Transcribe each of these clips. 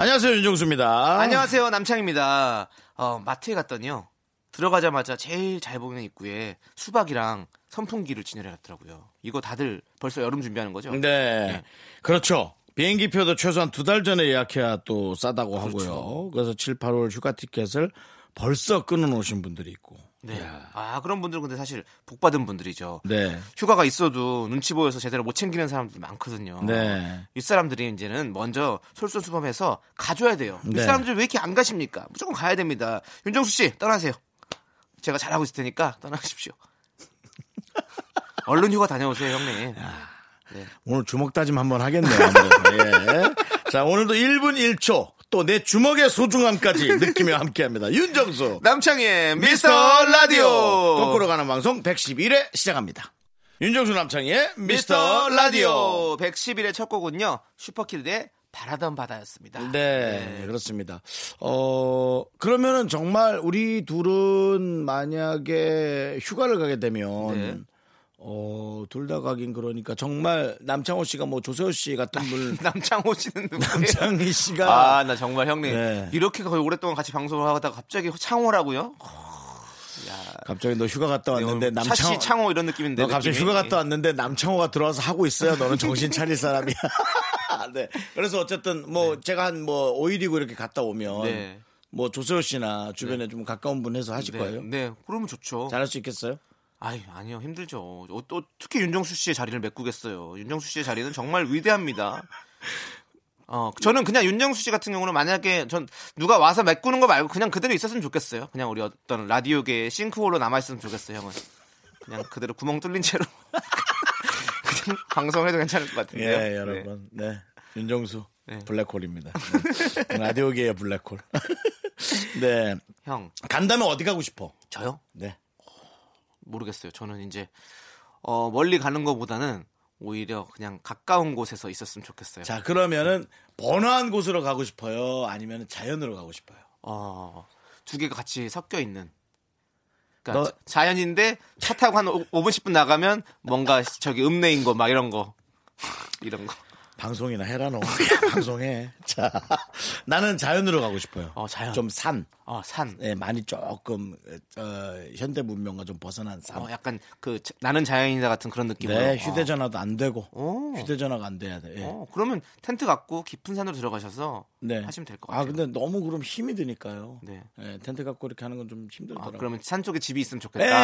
안녕하세요 윤정수입니다. 안녕하세요 남창입니다. 어, 마트에 갔더니요 들어가자마자 제일 잘 보이는 입구에 수박이랑 선풍기를 진열해 놨더라고요. 이거 다들 벌써 여름 준비하는 거죠? 네. 그렇죠. 비행기표도 최소한 두 달 전에 예약해야 또 싸다고 그렇죠. 하고요. 그래서 7, 8월 휴가 티켓을 벌써 끊어놓으신 분들이 있고. 네. 아 그런 분들은 근데 사실 복 받은 분들이죠. 네. 휴가가 있어도 눈치 보여서 제대로 못 챙기는 사람들이 많거든요. 네. 윗사람들이 이제는 먼저 솔선수범해서 가줘야 돼요. 네. 윗사람들이 왜 이렇게 안 가십니까? 무조건 가야 됩니다. 윤정수 씨 떠나세요. 제가 잘하고 있을 테니까 떠나십시오. 얼른 휴가 다녀오세요, 형님. 오늘 주먹 다짐 한번 하겠네요. 예. 자, 오늘도 1분 1초 또 내 주먹의 소중함까지 느끼며 함께 합니다. 윤정수. 남창희의 미스터 라디오. 거꾸로 가는 방송 111회 시작합니다. 윤정수 남창희의 미스터 라디오 111의 첫 곡은요. 슈퍼키드의 바라던 바다였습니다. 네, 그렇습니다. 어, 그러면은 정말 우리 둘은 만약에 휴가를 가게 되면 네. 어, 둘 다 가긴 그러니까 정말 남창호 씨가 뭐 조세호 씨 같은 분 남창호 씨는 누구예요? 남창희 씨가 아, 나 정말 형님. 네. 이렇게 거의 오랫동안 같이 방송을 하다가 갑자기 창호라고요? 갑자기 너 휴가 갔다 왔는데 남창호 네, 차씨 창호 이런 느낌인데. 너 갑자기 느낌이. 휴가 갔다 왔는데 남창호가 들어와서 하고 있어요. 너는 정신 차릴 사람이야. 네. 그래서 어쨌든 뭐 제가 한 뭐 5일이고 이렇게 갔다 오면 네. 뭐 조세호 씨나 주변에 좀 가까운 분 해서 하실 네, 거예요. 네, 그러면 좋죠. 잘할 수 있겠어요? 아이, 아니요, 힘들죠. 어, 또 특히 윤정수 씨의 자리를 메꾸겠어요. 윤정수 씨의 자리는 정말 위대합니다. 어, 저는 그냥 윤정수 씨 같은 경우는 만약에 전 누가 와서 메꾸는 거 말고 그냥 그대로 있었으면 좋겠어요. 그냥 우리 어떤 라디오계의 싱크홀로 남아있으면 좋겠어요, 형은. 그냥 그대로 구멍 뚫린 채로. 그냥 방송해도 괜찮을 것 같은데요. 예, 여러분. 네. 윤정수 네. 블랙홀입니다. 네. 라디오계의 블랙홀. 네. 형, 간다면 어디 가고 싶어? 저요? 네. 모르겠어요. 저는 이제 어, 멀리 가는 것보다는 오히려 그냥 가까운 곳에서 있었으면 좋겠어요. 자, 그러면은 번화한 곳으로 가고 싶어요? 아니면 자연으로 가고 싶어요? 어, 두 개가 같이 섞여 있는. 그러니까 너- 자- 자연인데 차 타고 한 5, 분 10분 나가면 뭔가 저기 읍내인 거 막 이런 거. 이런 거. 방송이나 해라 너. 방송해. 자, 나는 자연으로 가고 싶어요. 어, 자연. 좀 산. 어, 산. 네, 많이 조금 어, 현대 문명과 좀 벗어난 산. 어, 약간 그 자- 나는 자연이다 같은 그런 느낌으로. 네, 휴대전화도 안 되고. 오. 휴대전화가 안 돼야 돼. 예. 어, 그러면 텐트 갖고 깊은 산으로 들어가셔서 네. 하시면 될것 아, 같아요. 근데 너무 그럼 힘이 드니까요. 네. 예, 텐트 갖고 이렇게 하는 건좀 아, 힘들더라고요. 그러면 산 쪽에 집이 있으면 예, 좋겠다.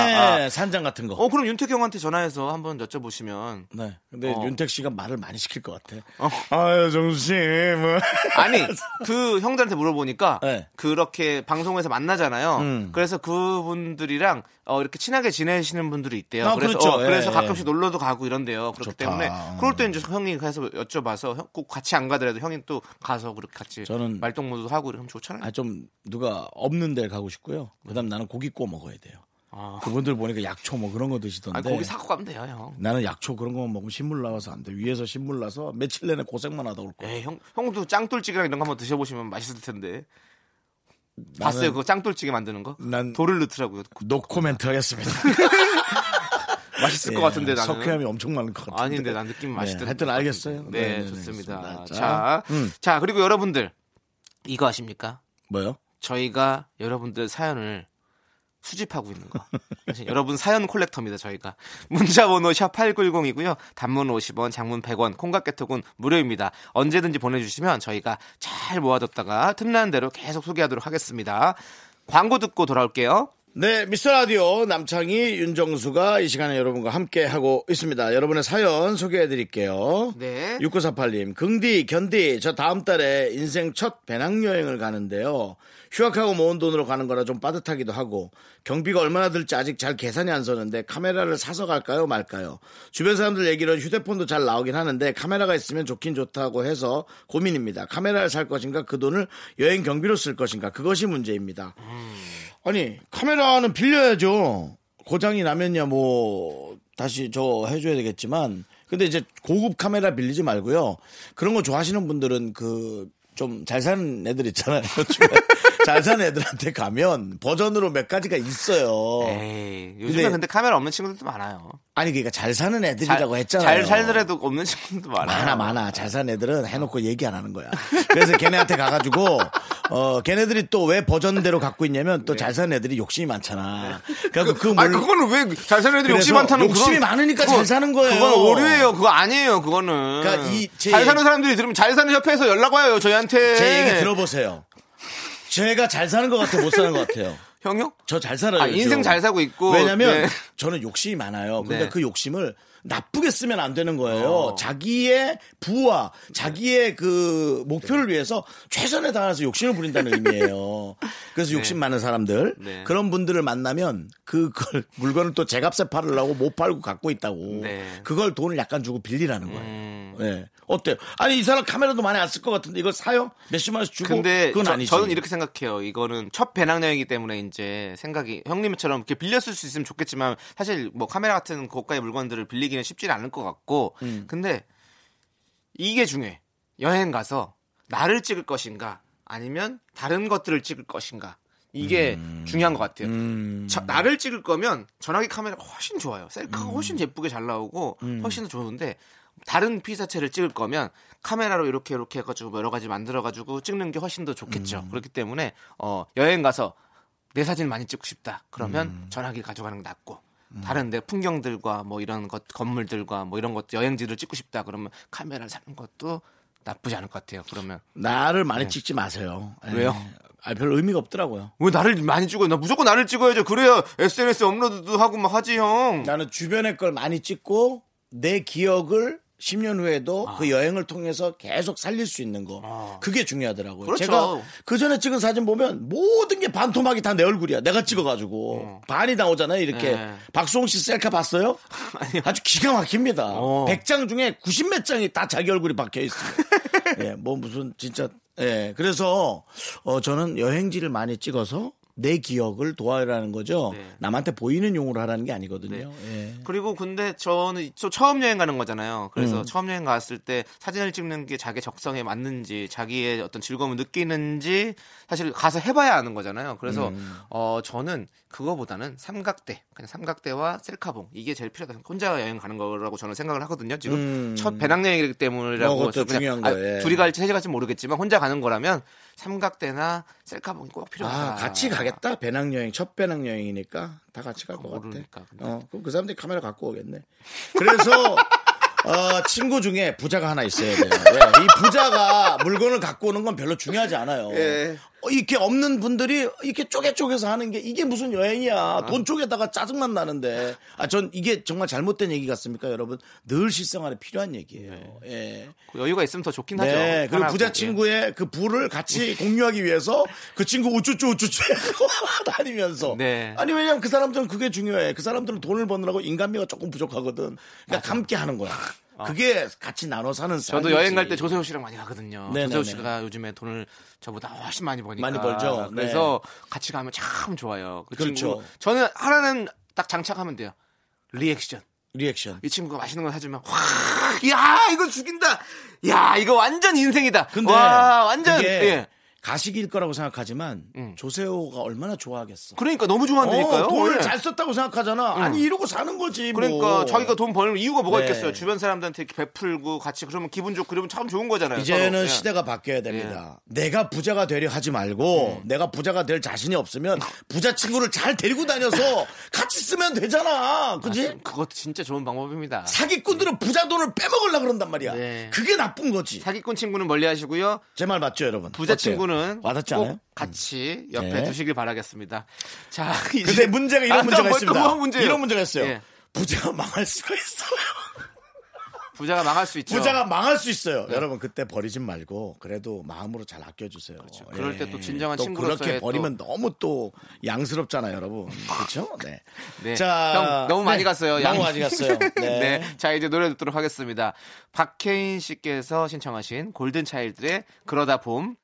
아. 산장 같은 거. 어, 그럼 윤택 형한테 전화해서 한번 여쭤보시면 네. 근데 어. 윤택 씨가 말을 많이 시킬 것 같아. 어. 아유, 정수 씨. 뭐. 아니 그 형들한테 물어보니까 네. 그렇게 방 송에서 만나잖아요. 음. 그래서 그분들이랑 어, 이렇게 친하게 지내시는 분들이 있대요. 아, 그래서 그렇죠. 어, 그래서 예, 가끔씩 예. 놀러도 가고 이런데요. 그렇기 좋다. 때문에 그럴 때 이제 형이 가서 여쭤봐서 형, 꼭 같이 안 가더라도 형이 또 가서 그렇게 같이 저는- 말동무도 하고 이러면 좋잖아요. 아, 좀 누가 없는 데 가고 싶고요. 그 다음 나는 고기 구워 먹어야 돼요. 아, 그분들 보니까 약초 뭐 그런 거 드시던데. 아니, 고기 사고 가면 돼요, 형. 나는 약초 그런 거만 먹으면 신물 나와서 안 돼. 위에서 신물 나서 며칠 내내 고생만 하다 올 거야. 에이, 형, 형도 짱돌찌개랑 이런 거 한번 드셔보시면 맛있을 텐데. 봤어요, 그거 짱돌찌개 만드는 거? 난 돌을 넣더라고요. 노코멘트 하겠습니다. 맛있을 것 예, 같은데 나는. 석회암이 엄청 많을 것 같은데. 아닌데 난 느낌 네, 맛있던. 하여튼 알겠어요. 네, 네, 네, 좋습니다. 알겠습니다. 자, 자, 음. 자 그리고 여러분들 이거 아십니까? 뭐요? 저희가 여러분들 사연을 수집하고 있는 거. 여러분 사연 콜렉터입니다, 저희가. 문자 번호 샵8910이고요. 단문 50원, 장문 100원, 콩깍개톡은 무료입니다. 언제든지 보내주시면 저희가 잘 모아뒀다가 틈나는 대로 계속 소개하도록 하겠습니다. 광고 듣고 돌아올게요. 네, 미스터 라디오 남창희, 윤정수가 이 시간에 여러분과 함께 하고 있습니다. 여러분의 사연 소개해 드릴게요. 네. 6948님, 긍디, 견디, 저 다음 달에 인생 첫 배낭여행을 가는데요. 휴학하고 모은 돈으로 가는 거라 좀 빠듯하기도 하고 경비가 얼마나 들지 아직 잘 계산이 안 서는데 카메라를 사서 갈까요 말까요? 주변 사람들 얘기로는 휴대폰도 잘 나오긴 하는데 카메라가 있으면 좋긴 좋다고 해서 고민입니다. 카메라를 살 것인가 그 돈을 여행 경비로 쓸 것인가 그것이 문제입니다. 아니 카메라는 빌려야죠. 고장이 나면야 뭐 다시 저 해줘야 되겠지만 근데 이제 고급 카메라 빌리지 말고요. 그런 거 좋아하시는 분들은 그 좀 잘 사는 애들 있잖아요. 잘 사는 애들한테 가면 버전으로 몇 가지가 있어요. 에이, 요즘에 근데- 근데, 카메라 없는 친구들도 많아요. 아니 그러니까 잘 사는 애들이라고 잘, 했잖아요. 잘 살더라도 없는 친구들도 많아요. 많아 많아 잘 사는 애들은 해놓고 얘기 안 하는 거야. 그래서 걔네한테 가가지고 어 걔네들이 또 왜 버전대로 갖고 있냐면 또잘 사는 애들이 욕심이 많잖아. 그래서 그 아니 몰- 그거는 왜 잘 사는 애들이 욕심 그래서 많다는 욕심이 그건- 많으니까 그건- 잘 사는 거예요. 그건 오류예요. 그거 아니에요. 그거는. 그러니까 이 제 잘 사는 사람들이 들으면 잘 사는 협회에서 연락 와요. 저희한테. 제 얘기 들어보세요. 제가 잘 사는 것 같아 못 사는 것 같아요. 형요? 저 잘 살아요. 아, 인생. 잘 살고 있고. 왜냐면 네. 저는 욕심이 많아요. 근데 네. 그 욕심을 나쁘게 쓰면 안 되는 거예요. 어. 자기의 부와 자기의 그 목표를 위해서 최선을 다해서 욕심을 부린다는 의미예요. 그래서 욕심 많은 사람들 네. 그런 분들을 만나면 그걸 물건을 또 제값에 팔으려고 못 팔고 갖고 있다고. 네. 그걸 돈을 약간 주고 빌리라는 거예요. 음. 네. 어때요? 아니 이 사람 카메라도 많이 안 쓸 것 같은데 이걸 사요? 몇십만 원씩 주고 근데 그건 저, 아니지. 저는 이렇게 생각해요. 이거는 첫 배낭여행이기 때문에 이제 생각이 형님처럼 이렇게 빌렸을 수 있으면 좋겠지만 사실 뭐 카메라 같은 고가의 물건들을 빌리기는 쉽지는 않을 것 같고 음. 근데 이게 중요해. 여행 가서 나를 찍을 것인가 아니면 다른 것들을 찍을 것인가 이게 음. 중요한 것 같아요. 저- 나를 찍을 거면 전화기 카메라가 훨씬 좋아요. 셀카가 음. 훨씬 예쁘게 잘 나오고 훨씬 더 좋은데 다른 피사체를 찍을 거면 카메라로 이렇게 이렇게 해가지고 뭐 여러 가지 만들어가지고 찍는 게 훨씬 더 좋겠죠. 음. 그렇기 때문에 어, 여행 가서 내 사진 많이 찍고 싶다. 그러면 음. 전화기 가져가는 게 낫고 다른 데 풍경들과 뭐 이런 것 건물들과 뭐 이런 것 여행지를 찍고 싶다. 그러면 카메라를 사는 것도 나쁘지 않을 것 같아요. 그러면 나를 많이 찍지 마세요. 예. 네. 왜요? 아, 별 의미가 없더라고요. 왜 나를 많이 찍어요? 나 무조건 나를 찍어야죠. 그래야 SNS 업로드도 하고 막 하지 형. 나는 주변의 걸 많이 찍고 내 기억을 10년 후에도 아. 그 여행을 통해서 계속 살릴 수 있는 거. 그게 중요하더라고요. 그렇죠. 제가 그 전에 찍은 사진 보면 모든 게 반토막이 다 내 얼굴이야. 내가 찍어가지고. 반이 나오잖아요. 이렇게. 네. 박수홍 씨 셀카 봤어요? 아주 기가 막힙니다. 어. 100장 중에 90 몇 장이 다 자기 얼굴이 박혀 있어요. 예, 뭐 무슨 진짜. 예, 그래서 어, 저는 여행지를 많이 찍어서 내 기억을 도와라는 거죠. 네. 남한테 보이는 용으로 하라는 게 아니거든요. 예. 그리고 근데 저는 저 처음 여행 가는 거잖아요. 그래서 음. 처음 여행 갔을 때 사진을 찍는 게 자기 적성에 맞는지 자기의 어떤 즐거움을 느끼는지 사실 가서 해봐야 아는 거잖아요. 그래서 음. 어 저는 그거보다는 삼각대 그냥 삼각대와 셀카봉 이게 제일 필요하다. 혼자 여행 가는 거라고 저는 생각을 하거든요. 지금 음. 첫 배낭여행이기 때문이라고 어, 그냥 중요한 아, 거예요. 둘이 갈지 셋이 갈지 모르겠지만 혼자 가는 거라면 삼각대나 셀카봉이 꼭 필요하다. 아, 같이 가겠다. 배낭여행, 첫 배낭여행이니까 다 같이 갈 것 같아. 어, 그럼 그 사람들이 카메라 갖고 오겠네. 그래서, 어, 친구 중에 부자가 하나 있어야 돼요. 왜? 이 부자가 물건을 갖고 오는 건 별로 중요하지 않아요. 예. 어, 이렇게 없는 분들이 이렇게 쪼개 쪼개서 하는 게 이게 무슨 여행이야. 돈 쪼개다가 짜증만 나는데. 아, 전 이게 정말 잘못된 얘기 같습니까, 여러분? 늘 실생활에 필요한 얘기예요. 예. 그 여유가 있으면 더 좋긴 하죠. 네, 그리고 편하고. 부자 예. 친구의 그 부를 같이 공유하기 위해서 그 친구 우쭈쭈 우쭈쭈 다니면서. 네. 아니, 왜냐면 그 사람들은 그게 중요해. 그 사람들은 돈을 버느라고 인간미가 조금 부족하거든. 그러니까 함께 하는 거야. 그게 같이 나눠 사는 저도 삶이지. 여행 갈 때 조세호 씨랑 많이 가거든요. 네네네. 조세호 씨가 요즘에 돈을 저보다 훨씬 많이 버니까. 많이 벌죠. 네. 그래서 같이 가면 참 좋아요. 그 그렇죠. 친구. 저는 하나는 딱 장착하면 돼요. 리액션. 리액션. 이 친구가 맛있는 거 사주면 와, 야 이거 죽인다. 야 이거 완전 인생이다. 근데 와 완전 예. 가식일 거라고 생각하지만 음. 조세호가 얼마나 좋아하겠어. 그러니까 너무 좋아한다니까요. 어, 돈을 예. 잘 썼다고 생각하잖아. 아니 이러고 사는 거지. 뭐. 그러니까 자기가 돈 벌는 이유가 뭐가 네. 있겠어요. 주변 사람들한테 이렇게 베풀고 같이 그러면 기분 좋고 그러면 참 좋은 거잖아요. 이제는 서로. 예. 시대가 바뀌어야 됩니다. 내가 부자가 되려 하지 말고 내가 부자가 될 자신이 없으면 부자 친구를 잘 데리고 다녀서 같이 쓰면 되잖아. 그지? 그것도 진짜 좋은 방법입니다. 사기꾼들은 부자 돈을 빼먹으려 그런단 말이야. 네. 그게 나쁜 거지. 사기꾼 친구는 멀리 하시고요. 제 말 맞죠, 여러분? 부자 어때요? 친구는 와닿지 꼭 않아요? 같이 옆에 네. 두시길 바라겠습니다. 자, 이제 근데 문제가 이런 아, 또 문제가 뭐- 또 있습니다. 뭐가 문제예요? 이런 문제가 있어요. 예. 부자가 망할 수가 있어요. 부자가 망할 수 있죠. 부자가 망할 수 있어요. 여러분 그때 버리진 말고 그래도 마음으로 잘 아껴주세요. 그렇죠. 그럴 때 또 진정한 또 친구로서의 그렇게 또- 버리면 너무 또 양스럽잖아요, 여러분. 그렇죠? 네. 네. 자, 형, 너무 많이 네. 갔어요. 너무 양이. 많이 갔어요. 네. 네. 자, 이제 노래 듣도록 하겠습니다. 박혜인 씨께서 신청하신 골든 차일드의 그러다 봄.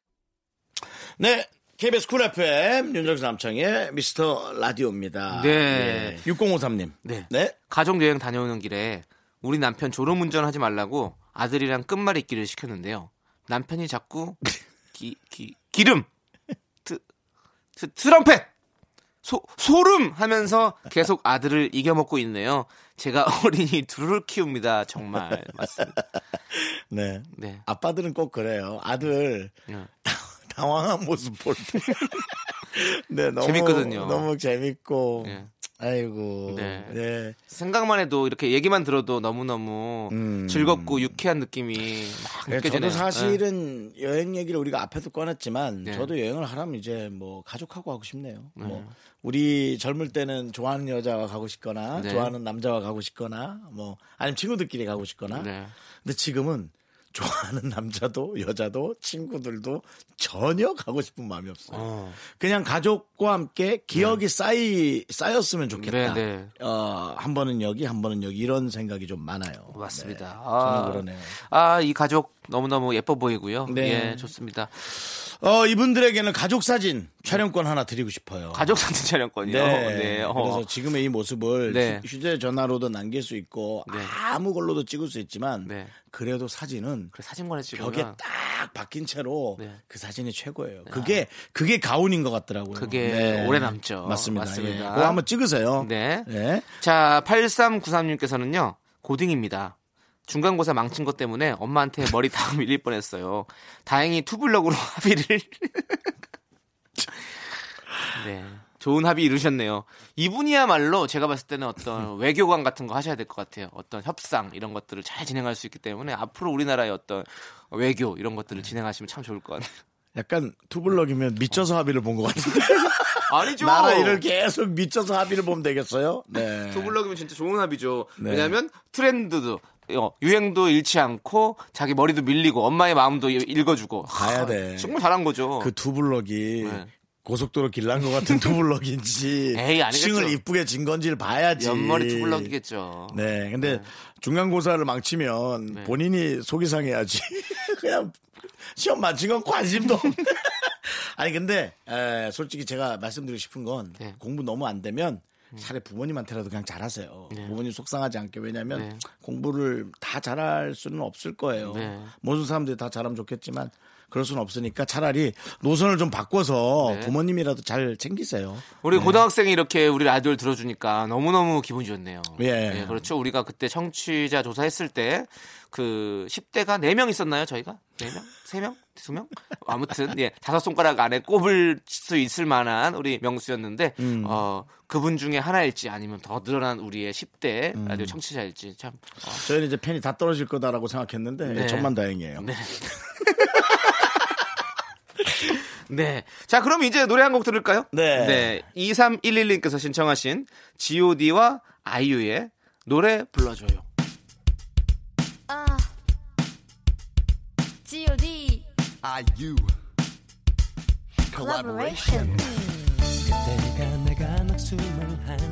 네. KBS 쿨 FM 윤정수 남창희 미스터 라디오입니다. 네. 6053님. 네. 네. 가족 여행 다녀오는 길에 우리 남편 졸음 운전 하지 말라고 아들이랑 끝말 잇기를 시켰는데요. 남편이 자꾸 기, 기, 기름, 트, 트, 트럼펫, 소, 소름 하면서 계속 아들을 이겨먹고 있네요. 제가 어린이 둘을 키웁니다. 정말 맞습니다. 네. 네. 아빠들은 꼭 그래요. 아들 네. 당황한 모습 볼 때. 네, 너무 재밌거든요. 너무 재밌고. 네. 아이고. 네. 네. 생각만 해도 이렇게 얘기만 들어도 너무너무 음. 즐겁고 유쾌한 느낌이 막 네, 느껴지네요. 저도 사실은 여행 얘기를 우리가 앞에도 꺼냈지만 네. 저도 여행을 하라면 이제 뭐 가족하고 하고 싶네요. 네. 뭐 우리 젊을 때는 좋아하는 여자와 가고 싶거나 네. 좋아하는 남자와 가고 싶거나 뭐 아니면 친구들끼리 가고 싶거나. 네. 근데 지금은 좋아하는 남자도 여자도 친구들도 전혀 가고 싶은 마음이 없어요. 어. 그냥 가족과 함께 기억이 쌓이 쌓였으면 좋겠다. 네, 네. 어, 한 번은 여기, 한 번은 여기 이런 생각이 좀 많아요. 맞습니다. 네, 아. 저는 그러네요. 아, 이 가족 너무너무 예뻐 보이고요. 네. 예, 좋습니다. 어, 이분들에게는 가족 사진 촬영권 하나 드리고 싶어요. 가족 사진 촬영권이요. 네. 네. 어. 그래서 지금의 이 모습을 네. 휴- 휴대전화로도 남길 수 있고 네. 아무 걸로도 찍을 수 있지만 네. 그래도 사진은 그래 사진관에 찍으면 벽에 딱 박힌 채로 네. 그 사진이 최고예요. 그게 그게 가운인 것 같더라고요. 그게 오래 남죠. 맞습니다. 맞습니다. 예. 그거 한번 찍으세요. 네. 네. 자, 8393님께서는요. 고딩입니다. 중간고사 망친 것 때문에 엄마한테 머리 다 밀릴 뻔했어요. 다행히 투블럭으로 합의를 네. 좋은 합의 이루셨네요. 이분이야말로 제가 봤을 때는 어떤 외교관 같은 거 하셔야 될 것 같아요. 어떤 협상 이런 것들을 잘 진행할 수 있기 때문에 앞으로 우리나라의 어떤 외교 이런 것들을 진행하시면 참 좋을 것 같아요. 약간 투블럭이면 미쳐서 합의를 본 것 같은데. 아니죠. 나라 일을 계속 미쳐서 합의를 보면 되겠어요? 네. 투블럭이면 진짜 좋은 합이죠. 네. 왜냐하면 트렌드도 어, 유행도 잃지 않고 자기 머리도 밀리고 엄마의 마음도 이- 읽어주고 가야 하, 돼. 정말 잘한 거죠. 그 투블럭이 네. 고속도로 길난 것 같은 투블럭인지 에이, 아니겠죠. 층을 이쁘게 진 건지를 봐야지. 옆머리 투블럭이겠죠. 네, 근데 중간고사를 망치면 네. 본인이 속이 상해야지. 그냥 시험 망친 건 관심도 없네. 아니 근데 에, 솔직히 제가 말씀드리고 싶은 건 네. 공부 너무 안 되면 차라리 부모님한테라도 그냥 잘하세요. 부모님 속상하지 않게 왜냐하면 네. 공부를 다 잘할 수는 없을 거예요. 네. 모든 사람들이 다 잘하면 좋겠지만 그럴 수는 없으니까 차라리 노선을 좀 바꿔서 네. 부모님이라도 잘 챙기세요. 우리 고등학생이 이렇게 우리 라디오를 들어주니까 너무너무 기분이 좋네요. 예. 그렇죠. 우리가 그때 청취자 조사했을 때 그 10대가 4명 있었나요, 저희가? 4명? 3명? 2명? 아무튼, 예, 다섯 손가락 안에 꼽을 수 있을 만한 우리 명수였는데, 음. 어, 그분 중에 하나일지 아니면 더 늘어난 우리의 10대 음. 라디오 청취자일지 참. 어, 저희는 이제 팬이 다 떨어질 거다라고 생각했는데 네. 천만 다행이에요. 네. 네. 자, 그럼 이제 노래 한 곡 들을까요? 네. 네. 2311님께서 신청하신 GOD와 아이유의 노래 불러줘요. 아. G.O.D. IU Collaboration. 그때가 내가 막 스물한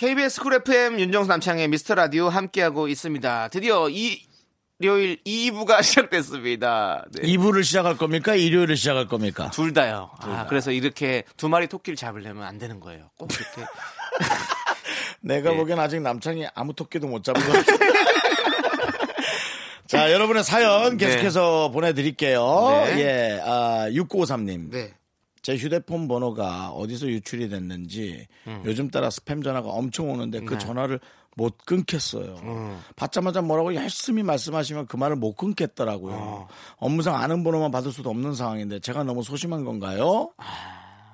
KBS 쿨 FM 윤정수 남창희 미스터 라디오 함께하고 있습니다. 드디어 이 일요일 2부가 시작됐습니다. 네. 2부를 시작할 겁니까? 일요일을 시작할 겁니까? 둘 다요. 아, 그래서 이렇게 두 마리 토끼를 잡으려면 안 되는 거예요. 꼭 이렇게. 내가 네. 보기엔 아직 남창이 아무 토끼도 못 잡은 것 같아. 자, 여러분의 사연 계속해서 보내드릴게요. 네. 예, 아, 6953님. 네. 제 휴대폰 번호가 어디서 유출이 됐는지 음. 요즘 따라 스팸 전화가 엄청 오는데 네. 그 전화를 못 끊겠어요. 음. 받자마자 뭐라고 열심히 말씀하시면 그 말을 못 끊겠더라고요. 어. 업무상 아는 번호만 받을 수도 없는 상황인데 제가 너무 소심한 건가요?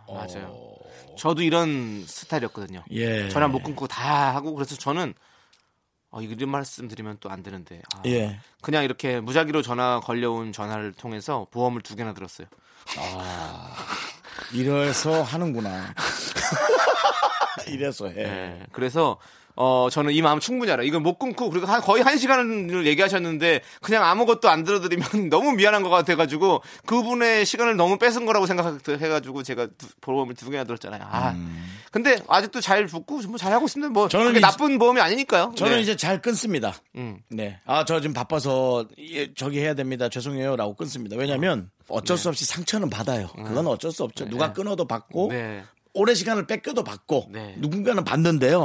맞아요. 저도 이런 스타일이었거든요. 예. 전화 못 끊고 다 하고 그래서 저는 어, 이런 말씀 드리면 또 안 되는데 아, 예. 그냥 이렇게 무작위로 전화 걸려온 전화를 통해서 보험을 두 개나 들었어요. 이래서 하는구나. 이래서 해. 예. 그래서 어 저는 이 마음 충분히 알아요. 이건 못 끊고 그리고 한, 거의 한 시간을 얘기하셨는데 그냥 아무것도 안 들어드리면 너무 미안한 것 같아가지고 그분의 시간을 너무 뺏은 거라고 생각해가지고 제가 두- 보험을 두 개나 들었잖아요. 아 근데 아직도 잘 붙고 뭐 잘 하고 있습니다. 뭐 음. 저는 그게 이제- 나쁜 보험이 아니니까요. 저는 네. 이제 잘 끊습니다. 음. 네. 아, 저 지금 바빠서 예, 저기 해야 됩니다. 죄송해요 라고 끊습니다. 왜냐면 어쩔 수 없이 상처는 받아요. 그건 어쩔 수 없죠. 누가 끊어도 받고 네. 오래 시간을 뺏겨도 받고 네. 누군가는 받는데요.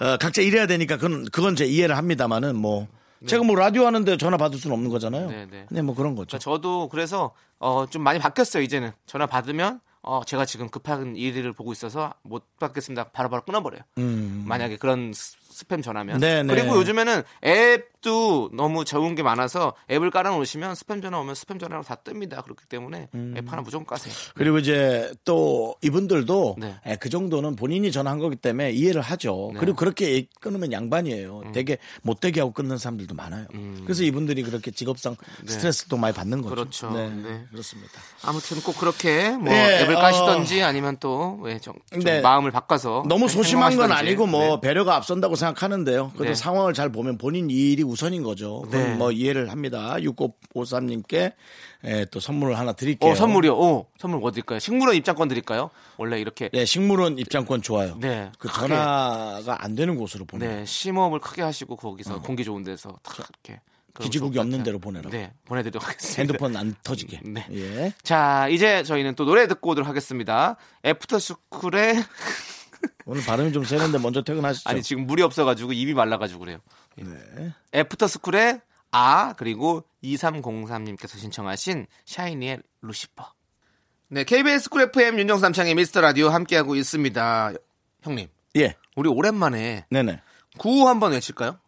어, 각자 일해야 되니까 그건 그건 제 이해를 합니다만은 뭐 제가 뭐 라디오 하는데 전화 받을 수는 없는 거잖아요. 네, 네. 네, 뭐 그런 거죠. 그러니까 저도 그래서 어, 좀 많이 바뀌었어요. 이제는 전화 받으면 어, 제가 지금 급한 일을 보고 있어서 못 받겠습니다. 바로바로 끊어버려요. 만약에 그런 스- 스팸 전화면. 음. 네, 네. 그리고 요즘에는 앱 도 너무 좋은 게 많아서 앱을 깔아놓으시면 스팸 전화 오면 스팸 전화로 다 뜹니다. 그렇기 때문에 음. 앱 하나 무조건 까세요. 그리고 이제 또 이분들도 네. 예, 그 정도는 본인이 전화한 거기 때문에 이해를 하죠. 네. 그리고 그렇게 끊으면 양반이에요. 음. 되게 못되게 하고 끊는 사람들도 많아요. 그래서 이분들이 그렇게 직업상 스트레스를 또 많이 받는 거죠. 네. 그렇죠. 네, 네. 그렇습니다. 아무튼 꼭 그렇게 뭐 네, 앱을 어. 까시던지 아니면 또왜 좀, 좀 네. 마음을 바꿔서 너무 소심한 건. 아니고 뭐 네. 배려가 앞선다고 생각하는데요. 그래도 네. 상황을 잘 보면 본인 일이 우선인 거죠. 그건 네. 뭐 이해를 합니다. 6953님께 예, 또 선물을 하나 드릴게요. 어, 선물이요. 오, 선물 뭐 드릴까요? 식물원 입장권 드릴까요? 원래 이렇게 네, 식물원 입장권 좋아요. 네, 그 크게. 전화가 안 되는 곳으로 보내. 네, 심호흡을 크게 하시고 거기서 공기 좋은 데서 탁 이렇게 기지국이 없는. 데로 보내라. 네, 보내드리도록 하겠습니다. 핸드폰 안 터지게. 네. 예. 자, 이제 저희는 또 노래 듣고 오도록 하겠습니다. 애프터스쿨의 오늘 발음이 좀 세는데 먼저 퇴근하시죠. 아니 지금 물이 없어가지고 입이 말라가지고 그래요. 네. 애프터스쿨의 아 그리고 2303님께서 신청하신 샤이니의 Lucifer. 네, KBS 쿨 FM 윤정수 남창희 미스터 라디오 함께하고 있습니다. 형님, 예. 우리 오랜만에 네네. 구호 한번 외칠까요?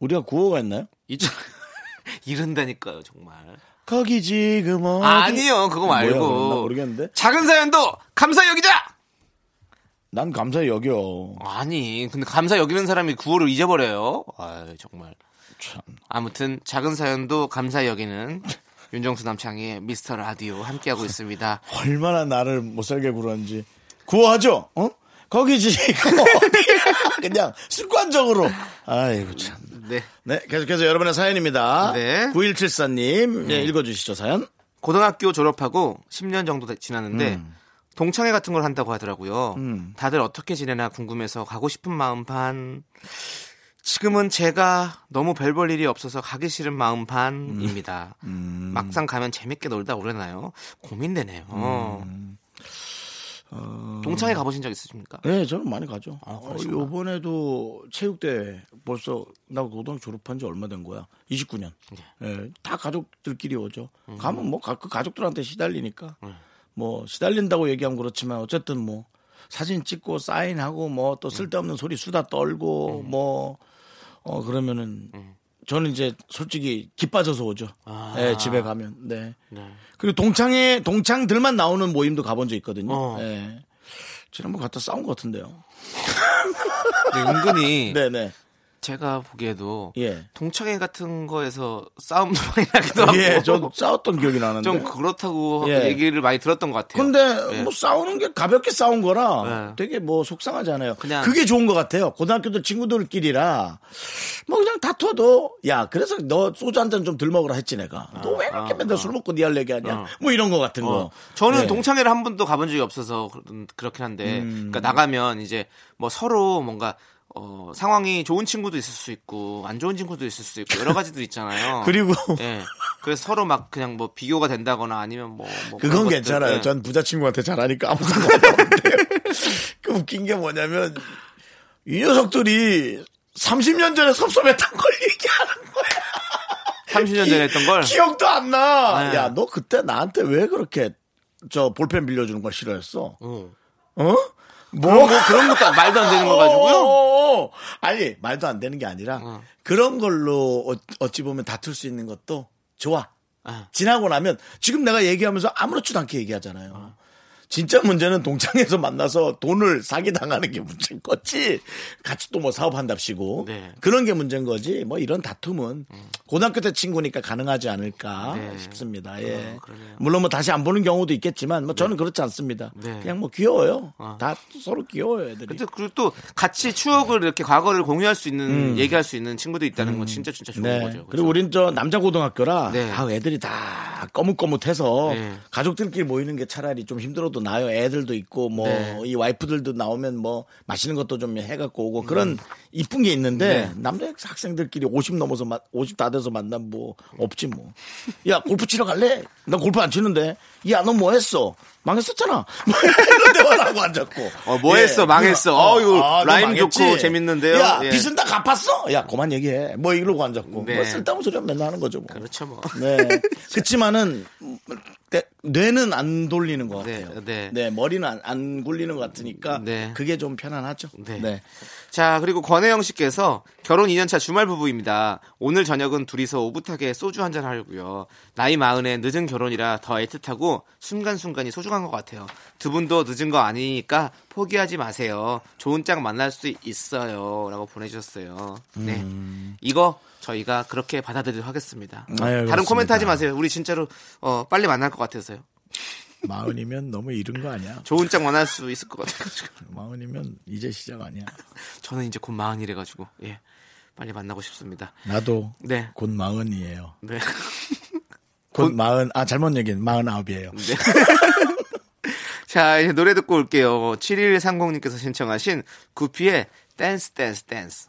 우리가 구호가 있나요? 이제 이른다니까요, 정말. 거기 지금 어디? 아니요, 그거 말고. 뭐야, 모르겠는데. 작은 사연도 감사 여기자. 난 감사히 여겨. 아니, 근데 감사 여기는 사람이 구호를 잊어버려요. 아, 정말. 참. 아무튼 작은 사연도 감사 여기는 윤정수 남창의 미스터 라디오 함께하고 있습니다. 얼마나 나를 못 살게 굴었는지. 구호하죠? 어? 거기 지금 어디? 그냥 습관적으로. 아이고 참. 네. 네, 계속해서 여러분의 사연입니다. 네. 9174님, 네, 읽어주시죠, 사연. 고등학교 졸업하고 10년 정도 돼- 지났는데 음. 동창회 같은 걸 한다고 하더라고요. 다들 어떻게 지내나 궁금해서 가고 싶은 마음 반. 지금은 제가 너무 별 볼 일이 없어서 가기 싫은 마음 반입니다. 음. 막상 가면 재밌게 놀다 오려나요? 고민되네요. 음. 동창회 가보신 적 있으십니까? 네, 저는 많이 가죠. 어, 그러시구나. 요번에도 체육대회 벌써 나 고등학교 졸업한 지 얼마 된 거야? 29년. 예, 다 가족들끼리 오죠. 음. 가면 뭐그 가족들한테 시달리니까 뭐 시달린다고 얘기하면 그렇지만 어쨌든 뭐 사진 찍고 사인하고 뭐 또 쓸데없는 소리 수다 떨고 뭐 어 그러면은 저는 이제 솔직히 기빠져서 오죠. 예, 집에 가면. 네. 네. 그리고 동창회 동창들만 나오는 모임도 가본 적 있거든요. 어. 예. 지난번 갔다 싸운 것 같은데요. 근데 은근히 네네. 제가 보기에도 예. 동창회 같은 거에서 싸움도 많이 나기도 하고 예, 저 싸웠던 기억이 나는데. 좀 그렇다고 예. 얘기를 많이 들었던 것 같아요. 근데 예. 뭐 싸우는 게 가볍게 싸운 거라 네. 되게 뭐 속상하잖아요. 그냥- 그게 좋은 것 같아요. 고등학교들 친구들끼리라 뭐 그냥 다퉈도 야 그래서 너 소주 한 잔 좀 덜 먹으라 했지 내가. 너왜 이렇게 맨날 술 먹고 니할 얘기하냐. 어. 뭐 이런 거 같은 거. 어, 저는 네. 동창회를 한 번도 가본 적이 없어서 그렇- 그렇긴 한데, 음. 그러니까 나가면 이제 뭐 서로 뭔가 어, 상황이 좋은 친구도 있을 수 있고 안 좋은 친구도 있을 수 있고 여러 가지들 있잖아요. 그리고 예, 그래서 서로 막 그냥 뭐 비교가 된다거나 아니면 뭐, 뭐 그건 괜찮아요. 예. 전 부자 친구한테 잘하니까 아무 상관없는데요. 그 웃긴 게 뭐냐면 이 녀석들이 30년 전에 섭섭했던 걸 얘기하는 거야. 30년 전에 했던 걸 기억도 안 나. 네. 야, 너 그때 나한테 왜 그렇게 저 볼펜 빌려주는 걸 싫어했어. 어. 어? 뭐, 뭐 그런 것도 말도 안 되는 거 가지고요. 어, 아니 말도 안 되는 게 아니라 어. 그런 걸로 어- 어찌 보면 다툴 수 있는 것도 좋아. 아. 지나고 나면 지금 내가 얘기하면서 아무렇지도 않게 얘기하잖아요. 진짜 문제는 동창에서 만나서 돈을 사기 당하는 게 문제인 거지. 같이 또 뭐 사업한답시고 네. 그런 게 문제인 거지. 뭐 이런 다툼은 고등학교 때 친구니까 가능하지 않을까 네. 싶습니다. 예. 어. 물론 뭐 다시 안 보는 경우도 있겠지만 뭐 저는 그렇지 않습니다. 네. 그냥 뭐 귀여워요. 아. 다 서로 귀여워요, 애들이. 근데 그리고 또 같이 추억을 이렇게 과거를 공유할 수 있는 얘기할 수 있는 친구도 있다는 건 진짜 진짜 좋은 음. 네. 거죠. 그리고 우린 저 남자 고등학교라 네. 아, 애들이 다 거뭇거뭇해서 네. 가족들끼리 모이는 게 차라리 좀 힘들어도 나요. 애들도 있고 뭐이 네. 와이프들도 나오면 뭐 맛있는 것도 좀 해갖고 오고 그런 이쁜 게 있는데 네. 남자 학생들끼리 50 넘어서 마- 50 다 돼서 만나면 뭐 없지 뭐. 야 골프 치러 갈래? 나 골프 안 치는데. 야 너 뭐 했어? 망했었잖아. 뭐 이런 대화를 하고 앉았고. 어, 뭐 했어? 망했어. 어, 이거 너 라임? 좋고 재밌는데요? 야 예. 빚은 다 갚았어? 야 그만 얘기해. 뭐 이러고 앉았고. 네. 뭐 쓸데없는 소리 맨날 하는 거죠. 뭐. 그렇죠 뭐. 네. 그렇지만은 네, 뇌는 안 돌리는 것 네, 같아요. 네. 머리는 안, 안 굴리는 것 같으니까 네. 그게 좀 편안하죠. 네. 자, 그리고 권혜영 씨께서 결혼 2년차 주말 부부입니다. 오늘 저녁은 둘이서 오붓하게 소주 한잔 하려고요. 나이 마흔에 늦은 결혼이라 더 애틋하고 순간순간이 소중한 것 같아요. 두 분도 늦은 거 아니니까 포기하지 마세요. 좋은 짝 만날 수 있어요. 라고 보내주셨어요. 네. 이거 저희가 그렇게 받아들이도록 하겠습니다. 아유, 다른 그렇습니다. 코멘트 하지 마세요. 우리 진짜로 어, 빨리 만날 것 같아서요. 마흔이면 너무 이른 거 아니야? 좋은 짝 만날 수 있을 것 같아요. 마흔이면 이제 시작 아니야? 저는 이제 곧 마흔이래 가지고 예. 빨리 만나고 싶습니다. 나도 네. 곧 마흔이에요. 네. 곧 마흔 아 잘못 얘기는 마흔 아홉이에요. 네. 자, 이제 노래 듣고 올게요. 7130님께서 신청하신 구피의 댄스 댄스 댄스.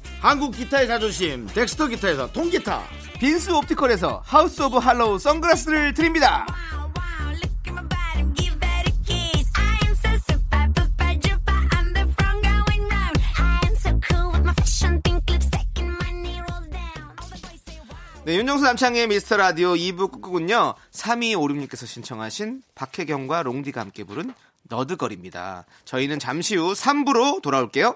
한국 기타의 자존심 덱스터 기타에서 통기타, 빈스 옵티컬에서 하우스 오브 할로우 선글라스를 드립니다. Wow, wow, look at my body, give that a kiss. I am so super, super duper. I'm the front going round. I am so cool with my fashion, pink lipstick, and my knee rolls down. All the boys say wow. 네, 윤정수 남창의 미스터 라디오 2부 끝곡은요. 3256님께서 신청하신 박혜경과 롱디가 함께 부른 너드걸입니다. 저희는 잠시 후 3부로 돌아올게요.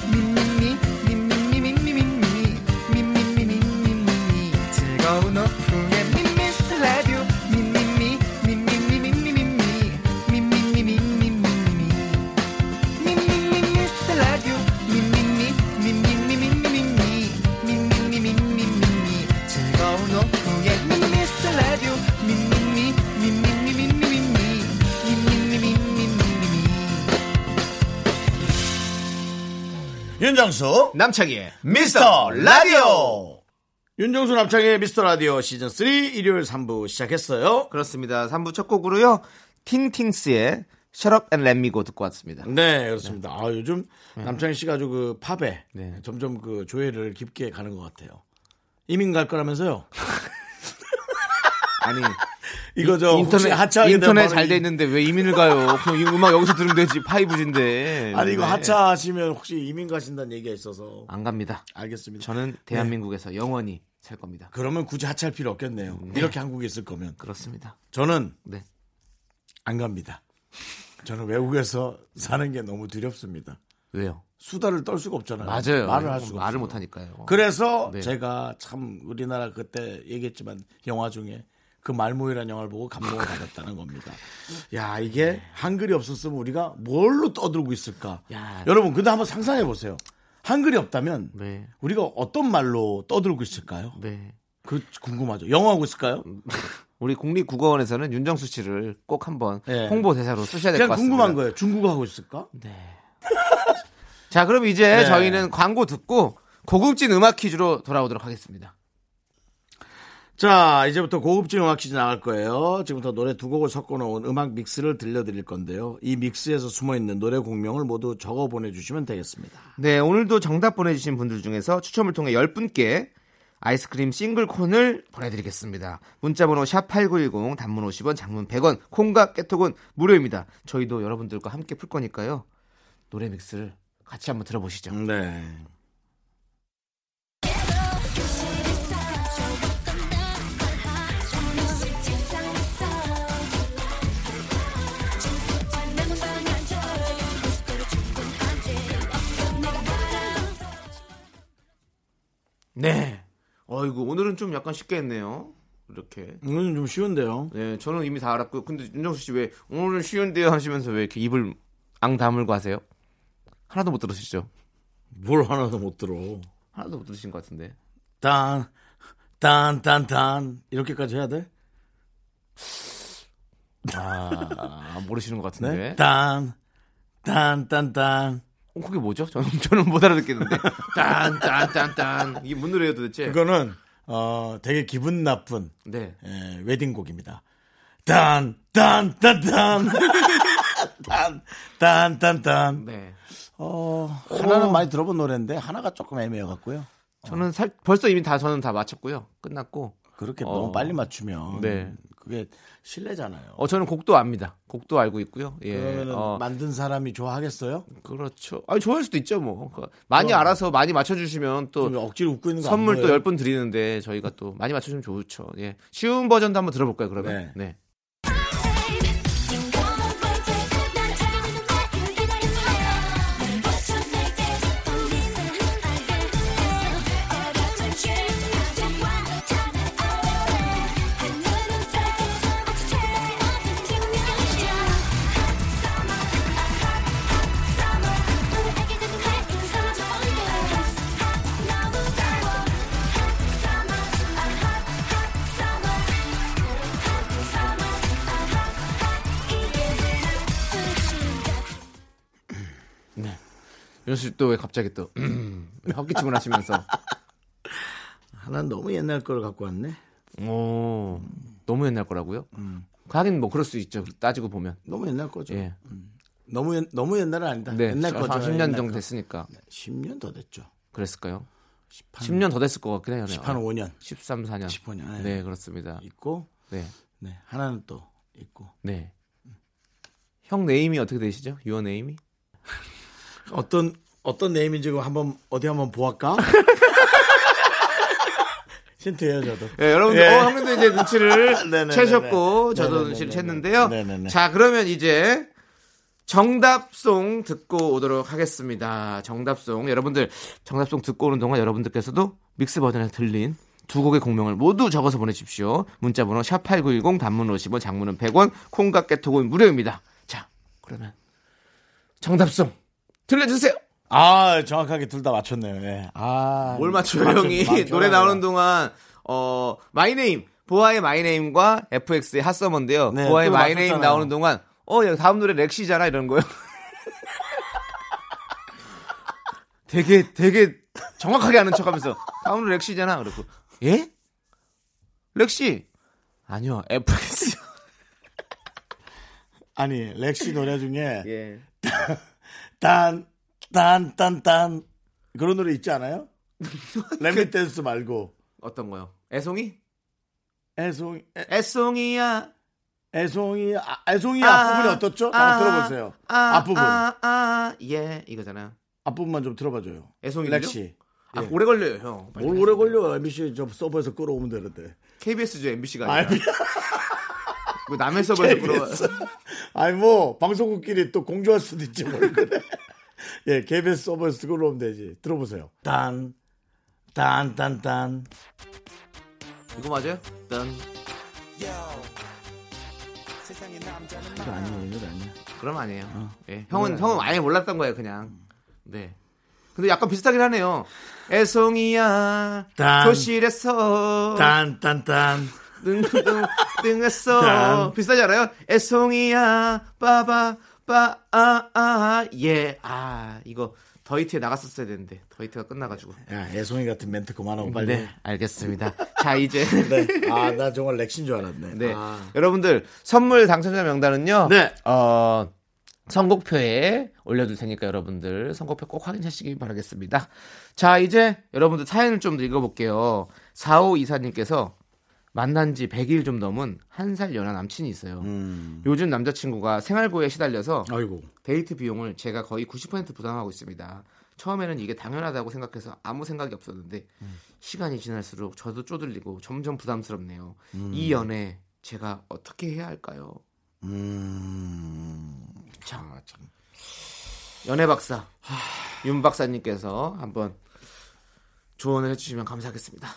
윤정수 남창희의 미스터 라디오. 윤정수 남창의 미스터 라디오 시즌 3 일요일 3부 시작했어요. 그렇습니다. 3부 첫 곡으로요. 팅팅스의 Let Me Go 듣고 왔습니다. 네, 그렇습니다. 아, 요즘 남창희 씨가 아주 그 팝에 네. 점점 그 조회를 깊게 가는 것 같아요. 이민 갈 거라면서요? 아니 이거 저 인터넷 하차하게 인터넷 잘돼 이- 있는데 왜 이민을 가요? 그냥 이 음악 여기서 들으면 되지 파이브진데. 아니 이거 네. 하차하시면 혹시 이민 가신다는 얘기가 있어서 안 갑니다. 알겠습니다. 저는 대한민국에서 영원히 살 겁니다. 그러면 굳이 하차할 필요 없겠네요. 이렇게 한국에 있을 거면 그렇습니다. 저는 네. 안 갑니다. 저는 외국에서 사는 게 너무 두렵습니다. 왜요? 수다를 떨 수가 없잖아요. 맞아요. 말을 할 수가 말을 없어요. 못 하니까요. 그래서 네. 제가 참 우리나라 그때 얘기했지만 영화 중에 그 말모이라는 영화를 보고 감동을 받았다는 겁니다. 야 이게 한글이 없었으면 우리가 뭘로 떠들고 있을까? 야. 여러분 근데 한번 상상해 보세요. 한글이 없다면 네. 우리가 어떤 말로 떠들고 있을까요? 네. 그 궁금하죠. 영어하고 있을까요? 우리 국립국어원에서는 윤정수 씨를 꼭 한번 네. 홍보 대사로 쓰셔야 될 것 같습니다. 궁금한 거예요. 중국어 하고 있을까? 자, 그럼 이제 네. 저희는 광고 듣고 고급진 음악 퀴즈로 돌아오도록 하겠습니다. 자, 이제부터 고급진 음악 퀴즈 나갈 거예요. 지금부터 노래 두 곡을 섞어 놓은 음악 믹스를 들려드릴 건데요. 이 믹스에서 숨어 있는 노래 공명을 모두 적어 보내주시면 되겠습니다. 네, 오늘도 정답 보내주신 분들 중에서 추첨을 통해 10분께 아이스크림 싱글콘을 보내드리겠습니다. 문자번호 샵8910 단문 50원 장문 100원 콩과 깨톡은 무료입니다. 저희도 여러분들과 함께 풀 거니까요. 노래 믹스를 같이 한번 들어보시죠. 네. 네. 어이구, 오늘은 좀 약간 쉽게 했네요. 이렇게. 이건 좀 쉬운데요. 네, 저는 이미 다 알았고요. 근데 윤정수 씨 왜 오늘은 쉬운데요 하시면서 왜 이렇게 입을 앙 다물고 하세요? 하나도 못 들으시죠? 뭘 하나도 못 들어. 하나도 못 들으신 것 같은데. 딴, 딴, 딴, 딴. 이렇게까지 해야 돼? 아, 모르시는 것 같은데. 네? 딴, 딴, 딴, 딴. 어, 그게 뭐죠? 저는, 저는 못 알아듣겠는데. 딴, 딴, 딴, 딴. 이게 뭔 노래예요 도대체? 그거는, 어, 되게 기분 나쁜, 네. 예, 웨딩곡입니다. 딴, 딴, 딴, 딴. 딴, 딴, 딴, 딴. 네. 어, 하나는 많이 들어본 노래인데, 하나가 조금 애매해 갖고요. 저는 살, 벌써 이미 다, 저는 다 맞췄고요. 끝났고. 그렇게 어. 너무 빨리 맞추면. 네. 그게 실례잖아요. 어, 저는 곡도 압니다. 곡도 알고 있고요. 예. 그러면은 어, 만든 사람이 좋아하겠어요? 그렇죠. 아니, 좋아할 수도 있죠, 뭐. 그, 많이 그럼. 알아서 많이 맞춰주시면 또좀 억지로 웃고 있는 거 선물 안또 보여요? 10분 드리는데 저희가 또 많이 맞춰주면 좋죠. 예. 쉬운 버전도 한번 들어볼까요, 그러면? 네. 네. 윤수 씨또 왜 갑자기 또 헛기침을 하시면서 하나는 너무 옛날 걸 갖고 왔네. 오 너무 옛날 거라고요? 하긴 뭐 그럴 수 있죠. 따지고 보면. 너무 옛날 거죠. 예. 너무 옛- 너무 옛날은 아니다. 네. 옛날 거죠. 10년 옛날 정도 거. 됐으니까 10년 더 됐죠. 그랬을까요? 10한, 10년 더 됐을 것 같긴 해요. 10한 5년 13, 4년. 15년. 네. 네, 그렇습니다. 있고 네. 네. 하나는 또 있고. 네. 형 name이 어떻게 되시죠? your name이? 어떤 어떤 name인지 한번 어디 한번 보았까? 힌트예요, 저도. 예, 여러분들, 예. 어, 형님도 이제 눈치를. 채셨고, 저도. 눈치를 챘는데요. 네네네. 자, 그러면 이제 정답송 듣고 오도록 하겠습니다. 정답송. 여러분들, 정답송 듣고 오는 동안 여러분들께서도 믹스 버전에 들린 두 곡의 곡명을 모두 적어서 보내십시오. 문자번호 샵8910 단문 50원, 장문은 100원, 콩과 깨톡은 무료입니다. 자, 그러면 정답송 들려주세요. 아, 정확하게 둘 다 맞췄네요. 예. 아. 뭘 맞춰요, 형이? 맞춰요. 노래 나오는 동안, 어, My Name, 보아의 My Name과 FX의 Hot Summer인데요. 네, 보아의 My Name 맞췄잖아요. 나오는 동안, 어, 야, 다음 노래 렉시잖아, 이런 거요. 되게, 되게 정확하게 아는 척 하면서, 다음 노래 렉시잖아. 그러고, 예? 렉시? 아니요, FX. 아니, 렉시 노래 중에 예. 딴, 딴, 딴, 딴. 그런 노래 있지 않아요? Let Me Dance 말고. 어떤 거요? 애송이? 애송이, 애, 애송이야. 애송이, 아, 애송이 앞부분이 어떻죠? 한번 들어보세요. 아, 앞부분. 아, 아, 예. 이거잖아요. 앞부분만 좀 들어봐줘요. 애송이죠? 렉시. 아, 예. 오래 걸려요, 형. 뭘 오래 걸려. MBC 저 서버에서 끌어오면 되는데. KBS죠, MBC가 아이, 아니라. 뭐 남의 서버에서 불러와요. 아니, 뭐, 방송국끼리 또 공조할 수도 있지, 뭘 그래. 예, KBS 서버에서 듣고 오면 되지. 들어보세요. 딴, 딴, 딴, 딴. 이거 맞아요? 일단 이거 아니에요, 이거 아니야. 그럼 아니에요. 어. 예. 형은 형은 아예 몰랐던 거예요, 그냥. 네. 근데 약간 비슷하긴 하네요. 애송이야 딴. 교실에서 딴, 딴, 딴. 등등 등했어 딴. 비슷하지 않아요? 애송이야 빠바 빠 아아예아 이거 더이트에 나갔었어야 되는데 더이트가 끝나가지고 야, 애송이 같은 멘트 그만하고 빨리. 네 알겠습니다 자 이제 네. 아, 나 정말 렉신 줄 알았네. 네 아. 여러분들 선물 당첨자 명단은요 네. 어 선곡표에 올려둘 테니까 여러분들 선곡표 꼭 확인하시기 바라겠습니다. 자, 이제 여러분들 사연을 좀더 읽어볼게요. 4524님께서 만난 지 100일 좀 넘은 한 살 연하 남친이 있어요. 음. 요즘 남자친구가 생활고에 시달려서 아이고. 데이트 비용을 제가 거의 90% 부담하고 있습니다. 처음에는 이게 당연하다고 생각해서 아무 생각이 없었는데 시간이 지날수록 저도 쪼들리고 점점 부담스럽네요. 이 연애 제가 어떻게 해야 할까요? 음. 자, 참. 연애 박사 윤 박사님께서 한번 조언을 해주시면 감사하겠습니다.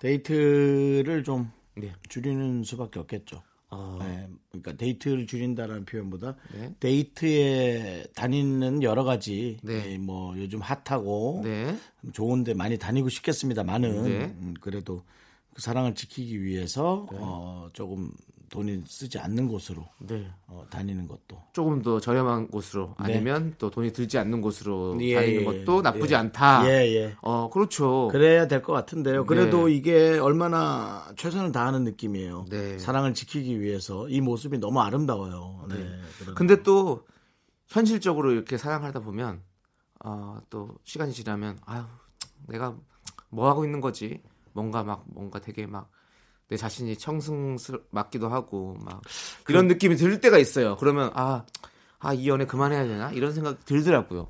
데이트를 좀 네. 줄이는 수밖에 없겠죠. 어, 네, 그러니까 데이트를 줄인다라는 표현보다 네. 데이트에 다니는 여러 가지 네. 예, 뭐 요즘 핫하고 네. 좋은데 많이 다니고 싶겠습니다만은 네. 음, 그래도 그 사랑을 지키기 위해서 어, 조금 돈이 쓰지 않는 곳으로 네. 어, 다니는 것도 조금 더 저렴한 곳으로 네. 아니면 또 돈이 들지 않는 곳으로 예, 다니는 예, 것도 나쁘지 예. 않다. 예, 예. 어, 그렇죠. 그래야 될 것 같은데요. 그래도 네. 이게 얼마나 최선을 다하는 느낌이에요. 네. 사랑을 지키기 위해서 이 모습이 너무 아름다워요. 네. 그런- 근데 또 현실적으로 이렇게 사랑하다 보면 어, 또 시간이 지나면 아유 내가 뭐 하고 있는 거지 뭔가 막 뭔가 되게 막 내 자신이 청승스 맞기도 하고 막 이런 느낌이 들 때가 있어요. 그러면 아 아, 이 연애 그만해야 되나? 이런 생각 들더라고요.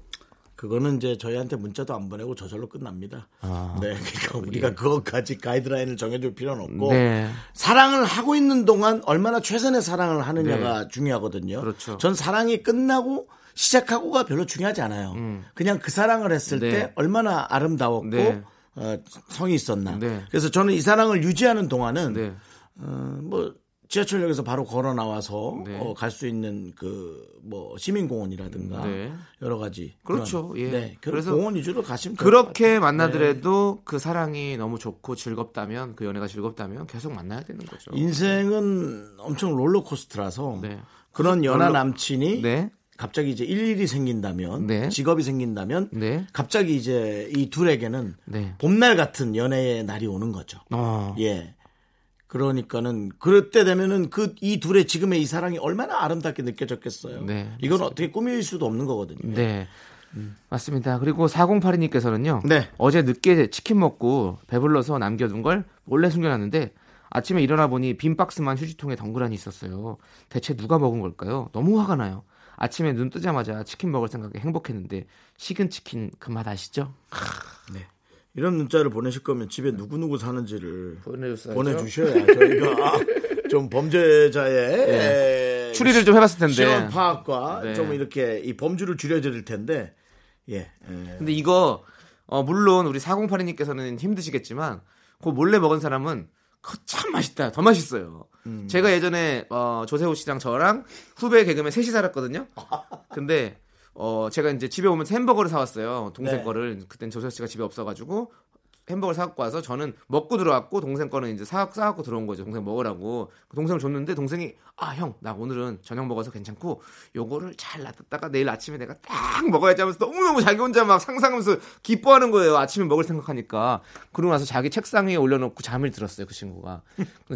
그거는 이제 저희한테 문자도 안 보내고 저절로 끝납니다. 아, 네, 그러니까 우리가 그것까지 가이드라인을 정해줄 필요는 없고 네. 사랑을 하고 있는 동안 얼마나 최선의 사랑을 하느냐가 중요하거든요. 네. 그렇죠. 전 사랑이 끝나고 시작하고가 별로 중요하지 않아요. 그냥 그 사랑을 했을 음. 네. 때 얼마나 아름다웠고 네. 어, 성이 있었나. 네. 그래서 저는 이 사랑을 유지하는 동안은 네. 어, 뭐 지하철역에서 바로 걸어 나와서 네. 갈수 있는 그 뭐 시민공원이라든가 네. 여러 가지 그렇죠. 그런, 예. 네, 그래서 공원 위주로 가시면 그렇게. 만나더라도 그 사랑이 너무 좋고 즐겁다면 그 연애가 즐겁다면 계속 만나야 되는 거죠. 네. 인생은 엄청 롤러코스터라서 네. 그런 연하 남친이 네. 갑자기 이제 일일이 생긴다면 네. 직업이 생긴다면 네. 갑자기 이제 이 둘에게는 네. 봄날 같은 연애의 날이 오는 거죠. 어. 예. 그러니까는 그럴 때 되면은 그 이 둘의 지금의 이 사랑이 얼마나 아름답게 느껴졌겠어요. 네, 이건 어떻게 꾸밀 수도 없는 거거든요. 네. 맞습니다. 그리고 4082님께서는요. 네. 어제 늦게 치킨 먹고 배불러서 남겨둔 걸 몰래 숨겨놨는데 아침에 일어나 보니 빈 박스만 휴지통에 덩그러니 있었어요. 대체 누가 먹은 걸까요? 너무 화가 나요. 아침에 눈 뜨자마자 치킨 먹을 생각에 행복했는데 식은 치킨 그 맛 아시죠? 이런 문자를 보내실 거면 집에 누구누구 사는지를 보내줬어요. 보내주셔야 저희가 좀 범죄자의 에, 추리를 좀 해봤을 텐데. 실험 파악과 네. 좀 이렇게 이 범주를 줄여드릴 텐데 예. 예. 근데 이거 어, 물론 우리 4082님께서는 힘드시겠지만 그 몰래 먹은 사람은 그거 참 맛있다. 더 맛있어요. 제가 예전에 어, 조세호 씨랑 저랑 후배 개그맨 셋이 살았거든요. 근데 어, 제가 이제 집에 오면서 햄버거를 사왔어요. 동생 네. 거를 그땐 조세호 씨가 집에 없어가지고 햄버거를 사갖고 와서 저는 먹고 들어왔고 동생 거는 이제 사, 사갖고 들어온 거죠. 동생 먹으라고. 그 동생을 줬는데 동생이 아 형 나 오늘은 저녁 먹어서 괜찮고 요거를 잘 놔뒀다가 내일 아침에 내가 딱 먹어야지 하면서 너무너무 자기 혼자 막 상상하면서 기뻐하는 거예요. 아침에 먹을 생각하니까. 그러고 나서 자기 책상 위에 올려놓고 잠을 들었어요. 그 친구가.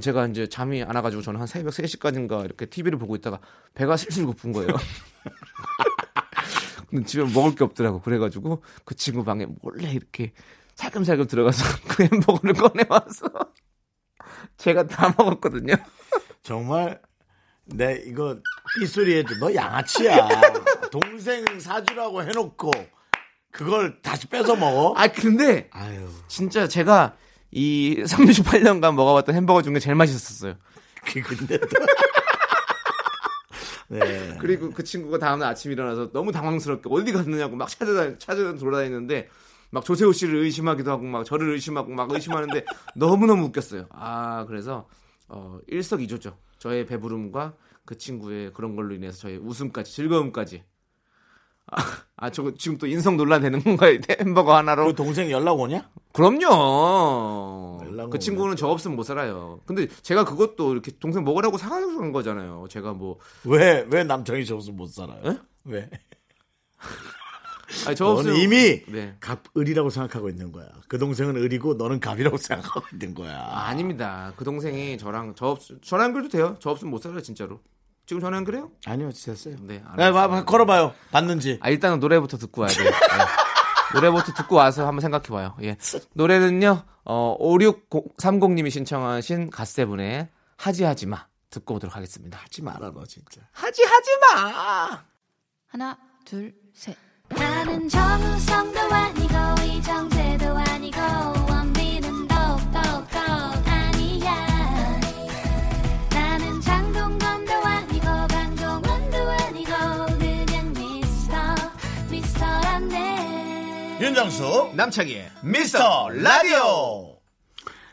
제가 이제 잠이 안 와가지고 저는 한 새벽 3시까지인가 이렇게 TV를 보고 있다가 배가 슬슬 고픈 거예요. 근데 집에 먹을 게 없더라고. 그래가지고 그 친구 방에 몰래 이렇게 살금살금 들어가서 그 햄버거를 꺼내와서 제가 다 먹었거든요. 정말 내 이거 삐소리 해도 너 양아치야. 동생 사주라고 해놓고 그걸 다시 뺏어 먹어? 아 근데 아유. 진짜 제가 이 38년간 먹어봤던 햄버거 중에 제일 맛있었어요. 그 근데 또 네. 그리고 그 친구가 다음날 아침 일어나서 너무 당황스럽게 어디 갔느냐고 막 찾아 찾아 돌아다니는데 막 조세호 씨를 의심하기도 하고 막 저를 의심하고 막 의심하는데 너무 너무 웃겼어요. 아 그래서 어, 일석이조죠. 저의 배부름과 그 친구의 그런 걸로 인해서 저의 웃음까지 즐거움까지. 아, 아 저거 지금 또 인성 논란 되는 건가요? 햄버거 하나로? 그 동생 연락 오냐? 그럼요. 연락은 그 친구는 저 없으면 못 살아요. 근데 제가 그것도 이렇게 동생 먹으라고 사가는 거잖아요. 제가 뭐 왜, 왜 남창이 저 없으면 못 살아요? 에? 왜? 아니 저 너는 없으면 이미 네. 갑을이라고 생각하고 있는 거야. 그 동생은 을이고 너는 갑이라고 생각하고 있는 거야. 아, 아닙니다. 그 동생이 저랑 저 없, 전화 연결도 돼요. 저 없으면 못 살아요, 진짜로. 지금 전화 연결해요? 아니요, 됐어요. 네. 안 네, 해요. 봐, 봐, 걸어봐요. 봤는지. 아, 일단은 노래부터 듣고 와야 돼요. 네. 노래부터 듣고 와서 한번 생각해 봐요. 예. 노래는요. 어, 5630님이 신청하신 갓세븐의 하지 하지 마 듣고 오도록 하겠습니다. 하지 마라, 너 진짜. 하지 하지 마. 하나, 둘, 셋. 나는 정우성도 아니고 이정재도 아니고 원빈은 더욱더 아니야 나는 장동건도 아니고 강동원도 아니고 그냥 미스터 미스터란데 윤정수, 남창희의 미스터 라디오.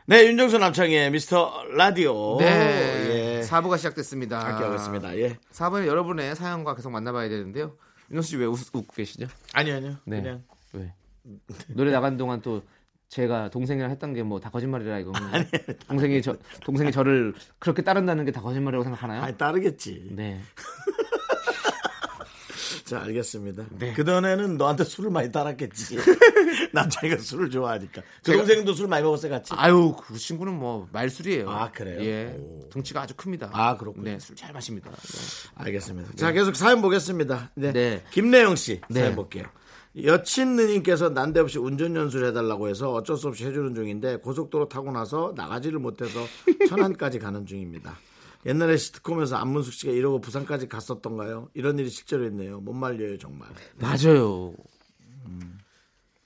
네, 윤정수 남창의 미스터 라디오. 네. 예. 사부가 시작됐습니다. 함께 하겠습니다. 예. 4부는 여러분의 사연과 계속 만나봐야 되는데요. 윤정수 씨왜 웃고 계시죠? 아니요, 아니요. 네. 그냥. 왜? 노래 나간 동안 또 제가 동생이랑 했던 게 뭐 다 거짓말이라 이거. 동생이 저 동생이 저를 그렇게 따른다는 게 다 거짓말이라고 생각하나요? 아니, 따르겠지. 네. 자, 알겠습니다. 네. 그전에는 너한테 술을 많이 따랐겠지. 남자애가 술을 좋아하니까. 그 동생도 술 많이 먹었어, 같이. 아유, 그 친구는 뭐 말술이에요. 아, 그래요? 예. 오. 등치가 아주 큽니다. 아, 그렇군요. 네, 술 잘 마십니다. 네. 알겠습니다. 자, 계속 사연 보겠습니다. 네. 네. 김래영 씨 네. 사연 볼게요. 여친 누님께서 난데없이 운전 연수를 해달라고 해서 어쩔 수 없이 해주는 중인데 고속도로 타고 나서 나가지를 못해서 천안까지 가는 중입니다. 옛날에 시트콤에서 안문숙 씨가 이러고 부산까지 갔었던가요? 이런 일이 실제로 있네요. 못 말려요 정말. 맞아요.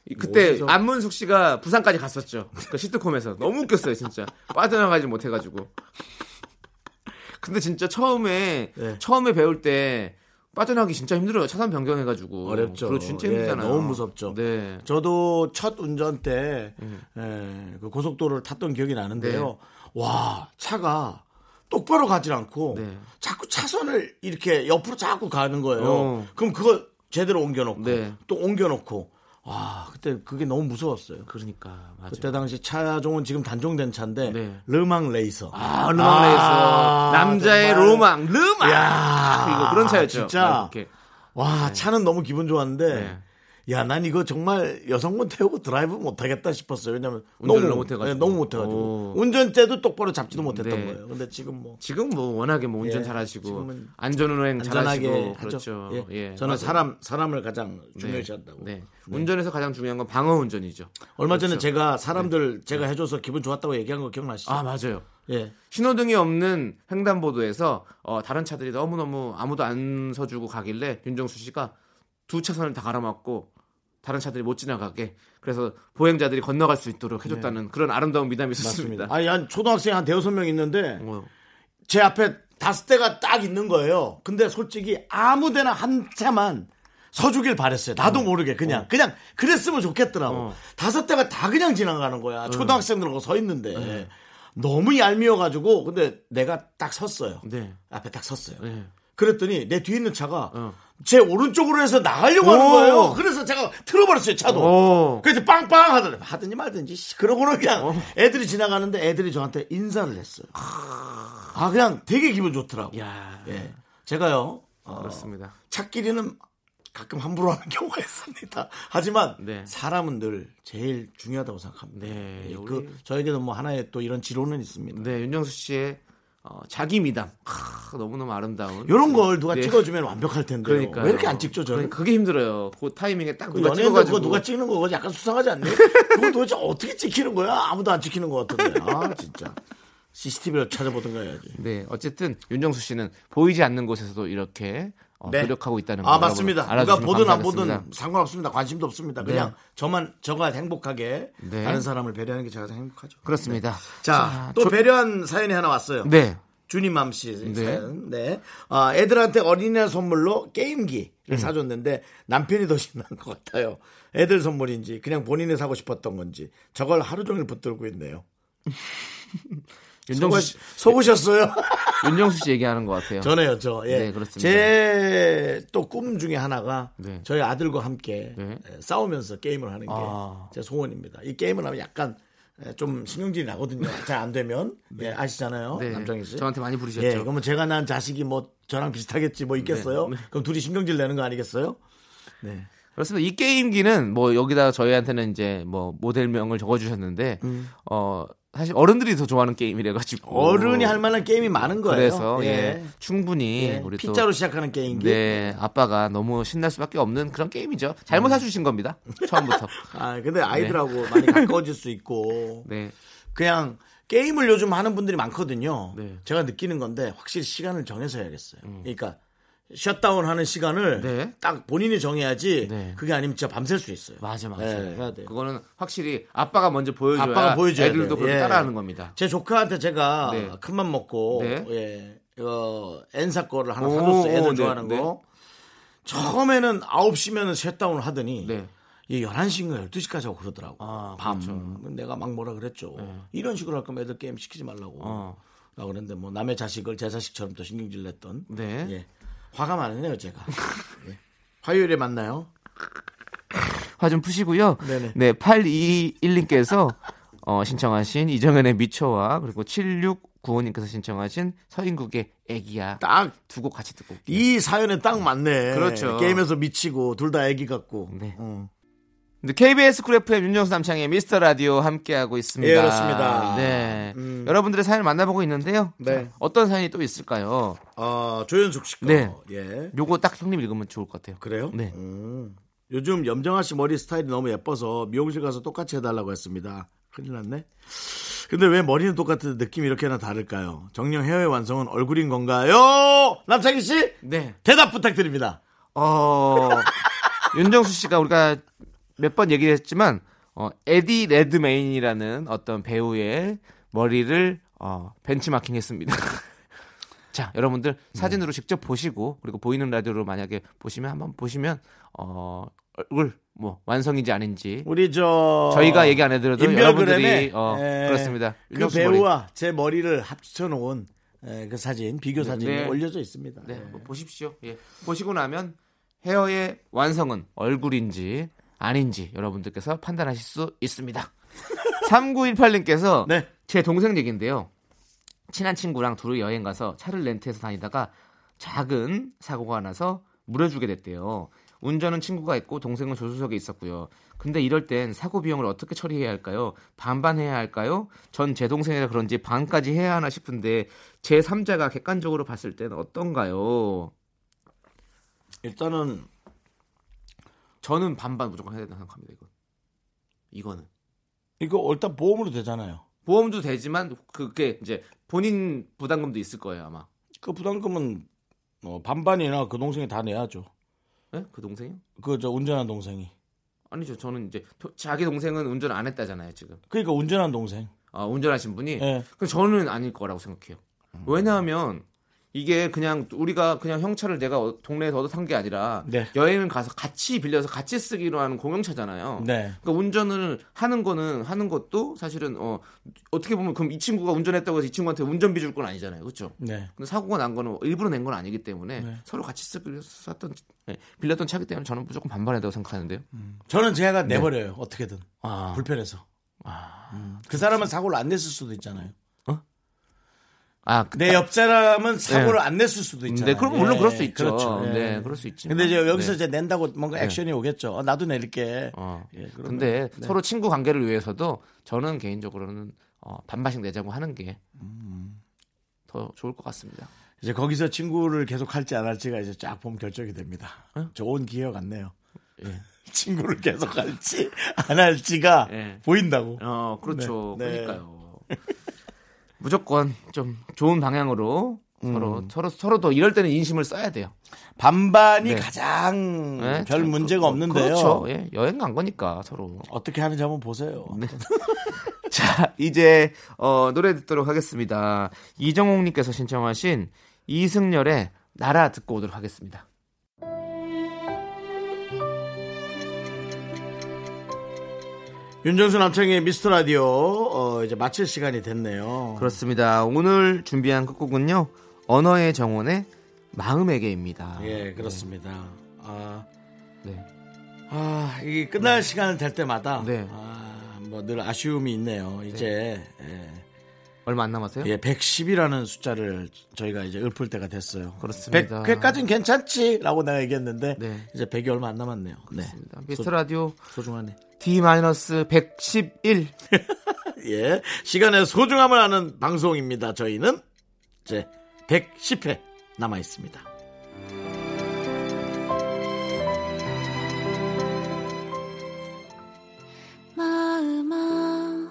이- 그때 어디서- 안문숙 씨가 부산까지 갔었죠. 그 시트콤에서 너무 웃겼어요, 진짜. 빠져나가지 못해가지고. 근데 진짜 처음에 네. 처음에 배울 때 빠져나가기 진짜 힘들어요. 차선 변경해가지고 어렵죠. 그리고 진짜 예, 힘들잖아요. 너무 무섭죠. 네. 저도 첫 운전 때 예, 그 고속도로를 탔던 기억이 나는데요. 와 차가 똑바로 가질 않고 네. 자꾸 차선을 이렇게 옆으로 자꾸 가는 거예요. 어. 그럼 그거 제대로 옮겨놓고 네. 또 옮겨놓고 와 그때 그게 너무 무서웠어요. 그러니까 맞아요. 그때 당시 차종은 지금 단종된 차인데 네. 르망 레이서. 아, 르망레이서 남자의 정말. 로망 르망. 야, 이거 그런 차였죠. 진짜. 와 차는 너무 기분 좋았는데 네. 야 난 이거 정말 여성분 태우고 드라이브 못하겠다 싶었어요 왜냐면 운전을 너무 못해가지고. 네, 너무 못해가지고 오. 운전대도 똑바로 잡지도 못했던 네. 거예요 근데 지금 뭐 지금 뭐 워낙에 뭐 운전 예, 잘하시고 안전운행 잘하시고 그렇죠. 예. 예, 저는 맞아요. 사람 사람을 가장 네. 중요시한다고 네. 운전에서 가장 중요한 건 방어 운전이죠. 얼마 전에 그렇죠. 제가 사람들 제가 해줘서 기분 좋았다고 얘기한 거 기억나시죠? 아 맞아요. 예. 신호등이 없는 횡단보도에서 어, 다른 차들이 너무 너무 아무도 안 서주고 가길래 윤정수 씨가 두 차선을 다 가로막고 다른 차들이 못 지나가게 그래서 보행자들이 건너갈 수 있도록 해줬다는 그런 아름다운 미담이 있었습니다. 아니 한 초등학생 한 대여섯 명 있는데 어, 제 앞에 다섯 대가 딱 있는 거예요. 근데 솔직히 아무데나 한 차만 서주길 바랬어요. 나도 모르게 그냥 그냥 그랬으면 좋겠더라고. 어. 다섯 대가 다 그냥 지나가는 거야. 초등학생들하고 서 있는데 너무 얄미워가지고 근데 내가 딱 섰어요. 네. 앞에 딱 섰어요. 네. 그랬더니 내 뒤에 있는 차가 어. 제 오른쪽으로 해서 나가려고 하는 오. 거예요. 그래서 제가 틀어버렸어요 차도. 오. 그래서 빵빵 하더니 하든지 말든지 씨, 그러고는 그냥 어. 애들이 지나가는데 애들이 저한테 인사를 했어요. 아 그냥 되게 기분 좋더라고. 야 예, 제가요 어, 그렇습니다. 차끼리는 가끔 함부로 하는 경우가 있습니다. 하지만 네. 사람은 늘 제일 중요하다고 생각합니다. 네, 예, 우리- 그 저에게는 뭐 하나의 또 이런 지론은 있습니다. 네 윤정수 씨의 어, 자기 미담 크, 너무너무 아름다운 이런 걸 누가 네. 찍어주면 완벽할 텐데 그러니까 왜 이렇게 안 찍죠 저는? 그게 힘들어요. 그 타이밍에 딱그 누가 찍어가지고 그거 누가 찍는 거 약간 수상하지 않니? 그거 도대체 어떻게 찍히는 거야? 아무도 안 찍히는 것 같던데. 아 진짜. CCTV를 찾아보든가 해야지. 네, 어쨌든 윤정수 씨는 보이지 않는 곳에서도 이렇게 어, 네. 노력하고 있다는 거아 여러분 맞습니다. 누가 보든 안. 보든 상관없습니다. 관심도 없습니다. 그냥 네. 저만 저가 행복하게 네. 다른 사람을 배려하는 게 제가 행복하죠. 그렇습니다. 자, 또 조- 배려한 사연이 하나 왔어요. 네, 주니맘 씨 네. 사연. 네. 아, 애들한테 어린이날 선물로 게임기를 음. 사줬는데 남편이 더 신난 것 같아요. 애들 선물인지 그냥 본인이 사고 싶었던 건지 저걸 하루 종일 붙들고 있네요. 윤정수 씨, 속으셨어요? 윤정수 씨 얘기하는 것 같아요. 전에요, 저. 예. 네, 그렇습니다. 제 또 꿈 중에 하나가 네. 저희 아들과 함께 네. 예, 싸우면서 게임을 하는 게제 아. 소원입니다. 이 게임을 하면 약간 예, 좀 신경질이 나거든요. 잘 안 되면. 예, 아시잖아요. 네. 남정희 씨. 저한테 많이 부르셨죠. 예, 그러면 제가 난 자식이 뭐 저랑 비슷하겠지 뭐 있겠어요? 네. 그럼 둘이 신경질 내는 거 아니겠어요? 네. 그렇습니다. 이 게임기는 뭐 여기다가 저희한테는 이제 뭐 모델명을 적어주셨는데 어 사실 어른들이 더 좋아하는 게임이래 가지고 어른이 할 만한 게임이 많은 거예요. 그래서 예. 예, 충분히 예, 우리 피자로 또 시작하는 게임기. 네, 아빠가 너무 신날 수밖에 없는 그런 게임이죠. 잘못 사주신 겁니다. 처음부터. 아, 근데 아이들하고 많이 가까워질 수 있고 네. 그냥 게임을 요즘 하는 분들이 많거든요. 네. 음. 제가 느끼는 건데 확실히 시간을 정해서 해야겠어요. 그러니까 셧다운 하는 시간을 네. 딱 본인이 정해야지 네. 그게 아니면 진짜 밤샐 수 있어요. 맞아, 맞아. 네, 해야 돼요. 그거는 확실히 아빠가 먼저 보여줘야 아빠가 보여줘야 애들도. 그렇게 예. 따라하는 겁니다. 제 조카한테 제가 네. 큰맘 먹고 네. 예, 어, 엔사 거를 하나 오, 사줬어요. 애들 네, 좋아하는 네. 거. 처음에는 9시면은 셧다운을 하더니 네. 이 11시인가 12시까지 하고 그러더라고. 아, 밤. 그렇죠. 내가 막 뭐라 그랬죠. 이런 식으로 할 거면 애들 게임 시키지 말라고. 어. 라고 그랬는데 뭐 남의 자식을 제 자식처럼 또 신경질 냈던. 네. 예. 화가 많으네요, 제가. 예. 화요일에 만나요. 화 좀 푸시고요. 네네. 네, 8221님께서 어, 신청하신 이정현의 미쳐와 그리고 7695님께서 신청하신 서인국의 애기야 딱 두 곡 같이 듣고 올게요. 이 사연에 딱 맞네. 그렇죠. 게임에서 미치고 둘 다 애기 같고. 네. 어. KBS Cool FM 윤정수 남창희의 미스터 라디오 함께하고 있습니다. 예, 그렇습니다. 네. 음. 여러분들의 사연을 만나보고 있는데요. 네. 자, 어떤 사연이 또 있을까요? 어, 조현숙 씨 거. 네. 예. 요거 딱 형님 읽으면 좋을 것 같아요. 그래요? 네. 음. 요즘 염정아 씨 머리 스타일이 너무 예뻐서 미용실 가서 똑같이 해달라고 했습니다. 큰일 났네. 근데 왜 머리는 똑같은데 느낌이 이렇게나 다를까요? 정녕 헤어의 완성은 얼굴인 건가요? 남창희 씨 네. 대답 부탁드립니다. 어, 윤정수 씨가 우리가 몇 번 얘기를 했지만, 어, 에디 레드메인이라는 어떤 배우의 머리를, 어, 벤치마킹 했습니다. 자, 여러분들 사진으로 직접 보시고, 그리고 보이는 라디오로 만약에 보시면, 한번 보시면, 어, 얼굴, 뭐, 완성인지 아닌지. 우리 저 저희가 얘기 안 해드려도 여러분들이, 어, 에, 그렇습니다. 그 윤정수 머리. 배우와 제 머리를 합쳐 놓은 에, 그 사진 비교 사진이 네. 올려져 있습니다. 네, 예. 한번 보십시오. 예. 보시고 나면 헤어의 완성은 얼굴인지 아닌지 여러분들께서 판단하실 수 있습니다. 3918님께서 네. 제 동생 얘기인데요. 친한 친구랑 둘이 여행 가서 차를 렌트해서 다니다가 작은 사고가 나서 물어주게 됐대요. 운전은 친구가 했고 동생은 조수석에 있었고요. 근데 이럴 땐 사고 비용을 어떻게 처리해야 할까요? 반반 해야 할까요? 전 제 동생이라 그런지 반까지 해야 하나 싶은데 제 3자가 객관적으로 봤을 때는 어떤가요? 일단은 저는 반반 무조건 해야 된다고 생각합니다. 이거. 이거는 이거 일단 보험으로 되잖아요. 보험도 되지만 그게 이제 본인 부담금도 있을 거예요 아마. 그 부담금은 어, 반반이나 그 동생이 다 내야죠. 네? 그 동생이요? 그 저 운전한 동생이. 아니죠. 저는 이제 도- 자기 동생은 운전 안 했다잖아요 지금. 그러니까 운전한 동생. 아, 운전하신 분이. 예. 그 저는 아닐 거라고 생각해요. 왜냐하면 이게 그냥 우리가 그냥 형차를 내가 어- 동네에서 얻어 탄게 아니라 네. 여행을 가서 같이 빌려서 같이 쓰기로 하는 공용차잖아요. 네. 그러니까 운전을 하는 거는 하는 것도 사실은 어 어떻게 보면 그럼 이 친구가 운전했다고 해서 이 친구한테 운전비 줄 건 아니잖아요. 그렇죠? 네. 근데 사고가 난 거는 일부러 낸 건 아니기 때문에 네. 서로 같이 쓰기로 썼던 네, 빌렸던 차기 때문에 저는 무조건 반반이라고 생각하는데요. 저는 제가 내버려요. 어떻게든. 네. 아, 불편해서. 음. 그 사람은 사고를 안 냈을 수도 있잖아요. 아, 그- 내 옆 사람은 사고를 안 냈을 수도 있잖아요. 네, 그럼 물론 예, 그럴 수 있죠. 그렇죠. 예. 네, 그럴 수 있지. 근데 이제 여기서 이제 낸다고 뭔가 액션이 오겠죠. 어, 나도 낼게. 어. 예, 그러면- 근데 네. 서로 친구 관계를 위해서도 저는 개인적으로는 어, 반반씩 내자고 하는 게더 좋을 것 같습니다. 이제 거기서 친구를 계속 할지 안 할지가 이제 쫙 보면 결정이 됩니다. 좋은 기회 같네요. 예. 친구를 계속 할지 안 할지가 예. 보인다고. 어, 그렇죠. 네, 네. 그러니까요. 무조건 좀 좋은 방향으로 음. 서로 서로 서로 더 이럴 때는 인심을 써야 돼요. 반반이 네. 가장 네, 별 참, 문제가 그- 없는데요. 그렇죠. 예, 여행 간 거니까 서로. 어떻게 하는지 한번 보세요. 네. 자, 이제 어, 노래 듣도록 하겠습니다. 이정옥님께서 신청하신 이승열의 나라 듣고 오도록 하겠습니다. 윤정수 남창의 미스터 라디오 어, 이제 마칠 시간이 됐네요. 그렇습니다. 오늘 준비한 끝곡은요. 언어의 정원의 마음에게입니다. 예, 그렇습니다. 아, 네. 아, 이 끝날 시간을 될 때마다 네. 아, 뭐 늘 아쉬움이 있네요. 이제 예. 얼마 안 남았어요? 예, 110이라는 숫자를 저희가 이제 읊을 때가 됐어요. 그렇습니다. 100회까지는 괜찮지라고 내가 얘기했는데 네. 이제 100이 얼마 안 남았네요. 네. 그렇습니다. 미스터 라디오 소중하네. D-111 예. 시간의 소중함을 아는 방송입니다. 저희는 이제 110회 남아 있습니다. 마음아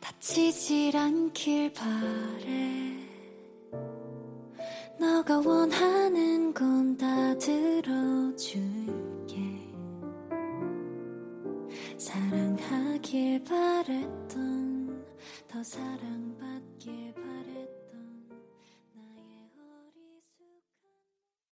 다치질 않길 바래 너가 원하는 건 다 들어줄게 사랑하길 바랬던 더 사랑받길 바랬던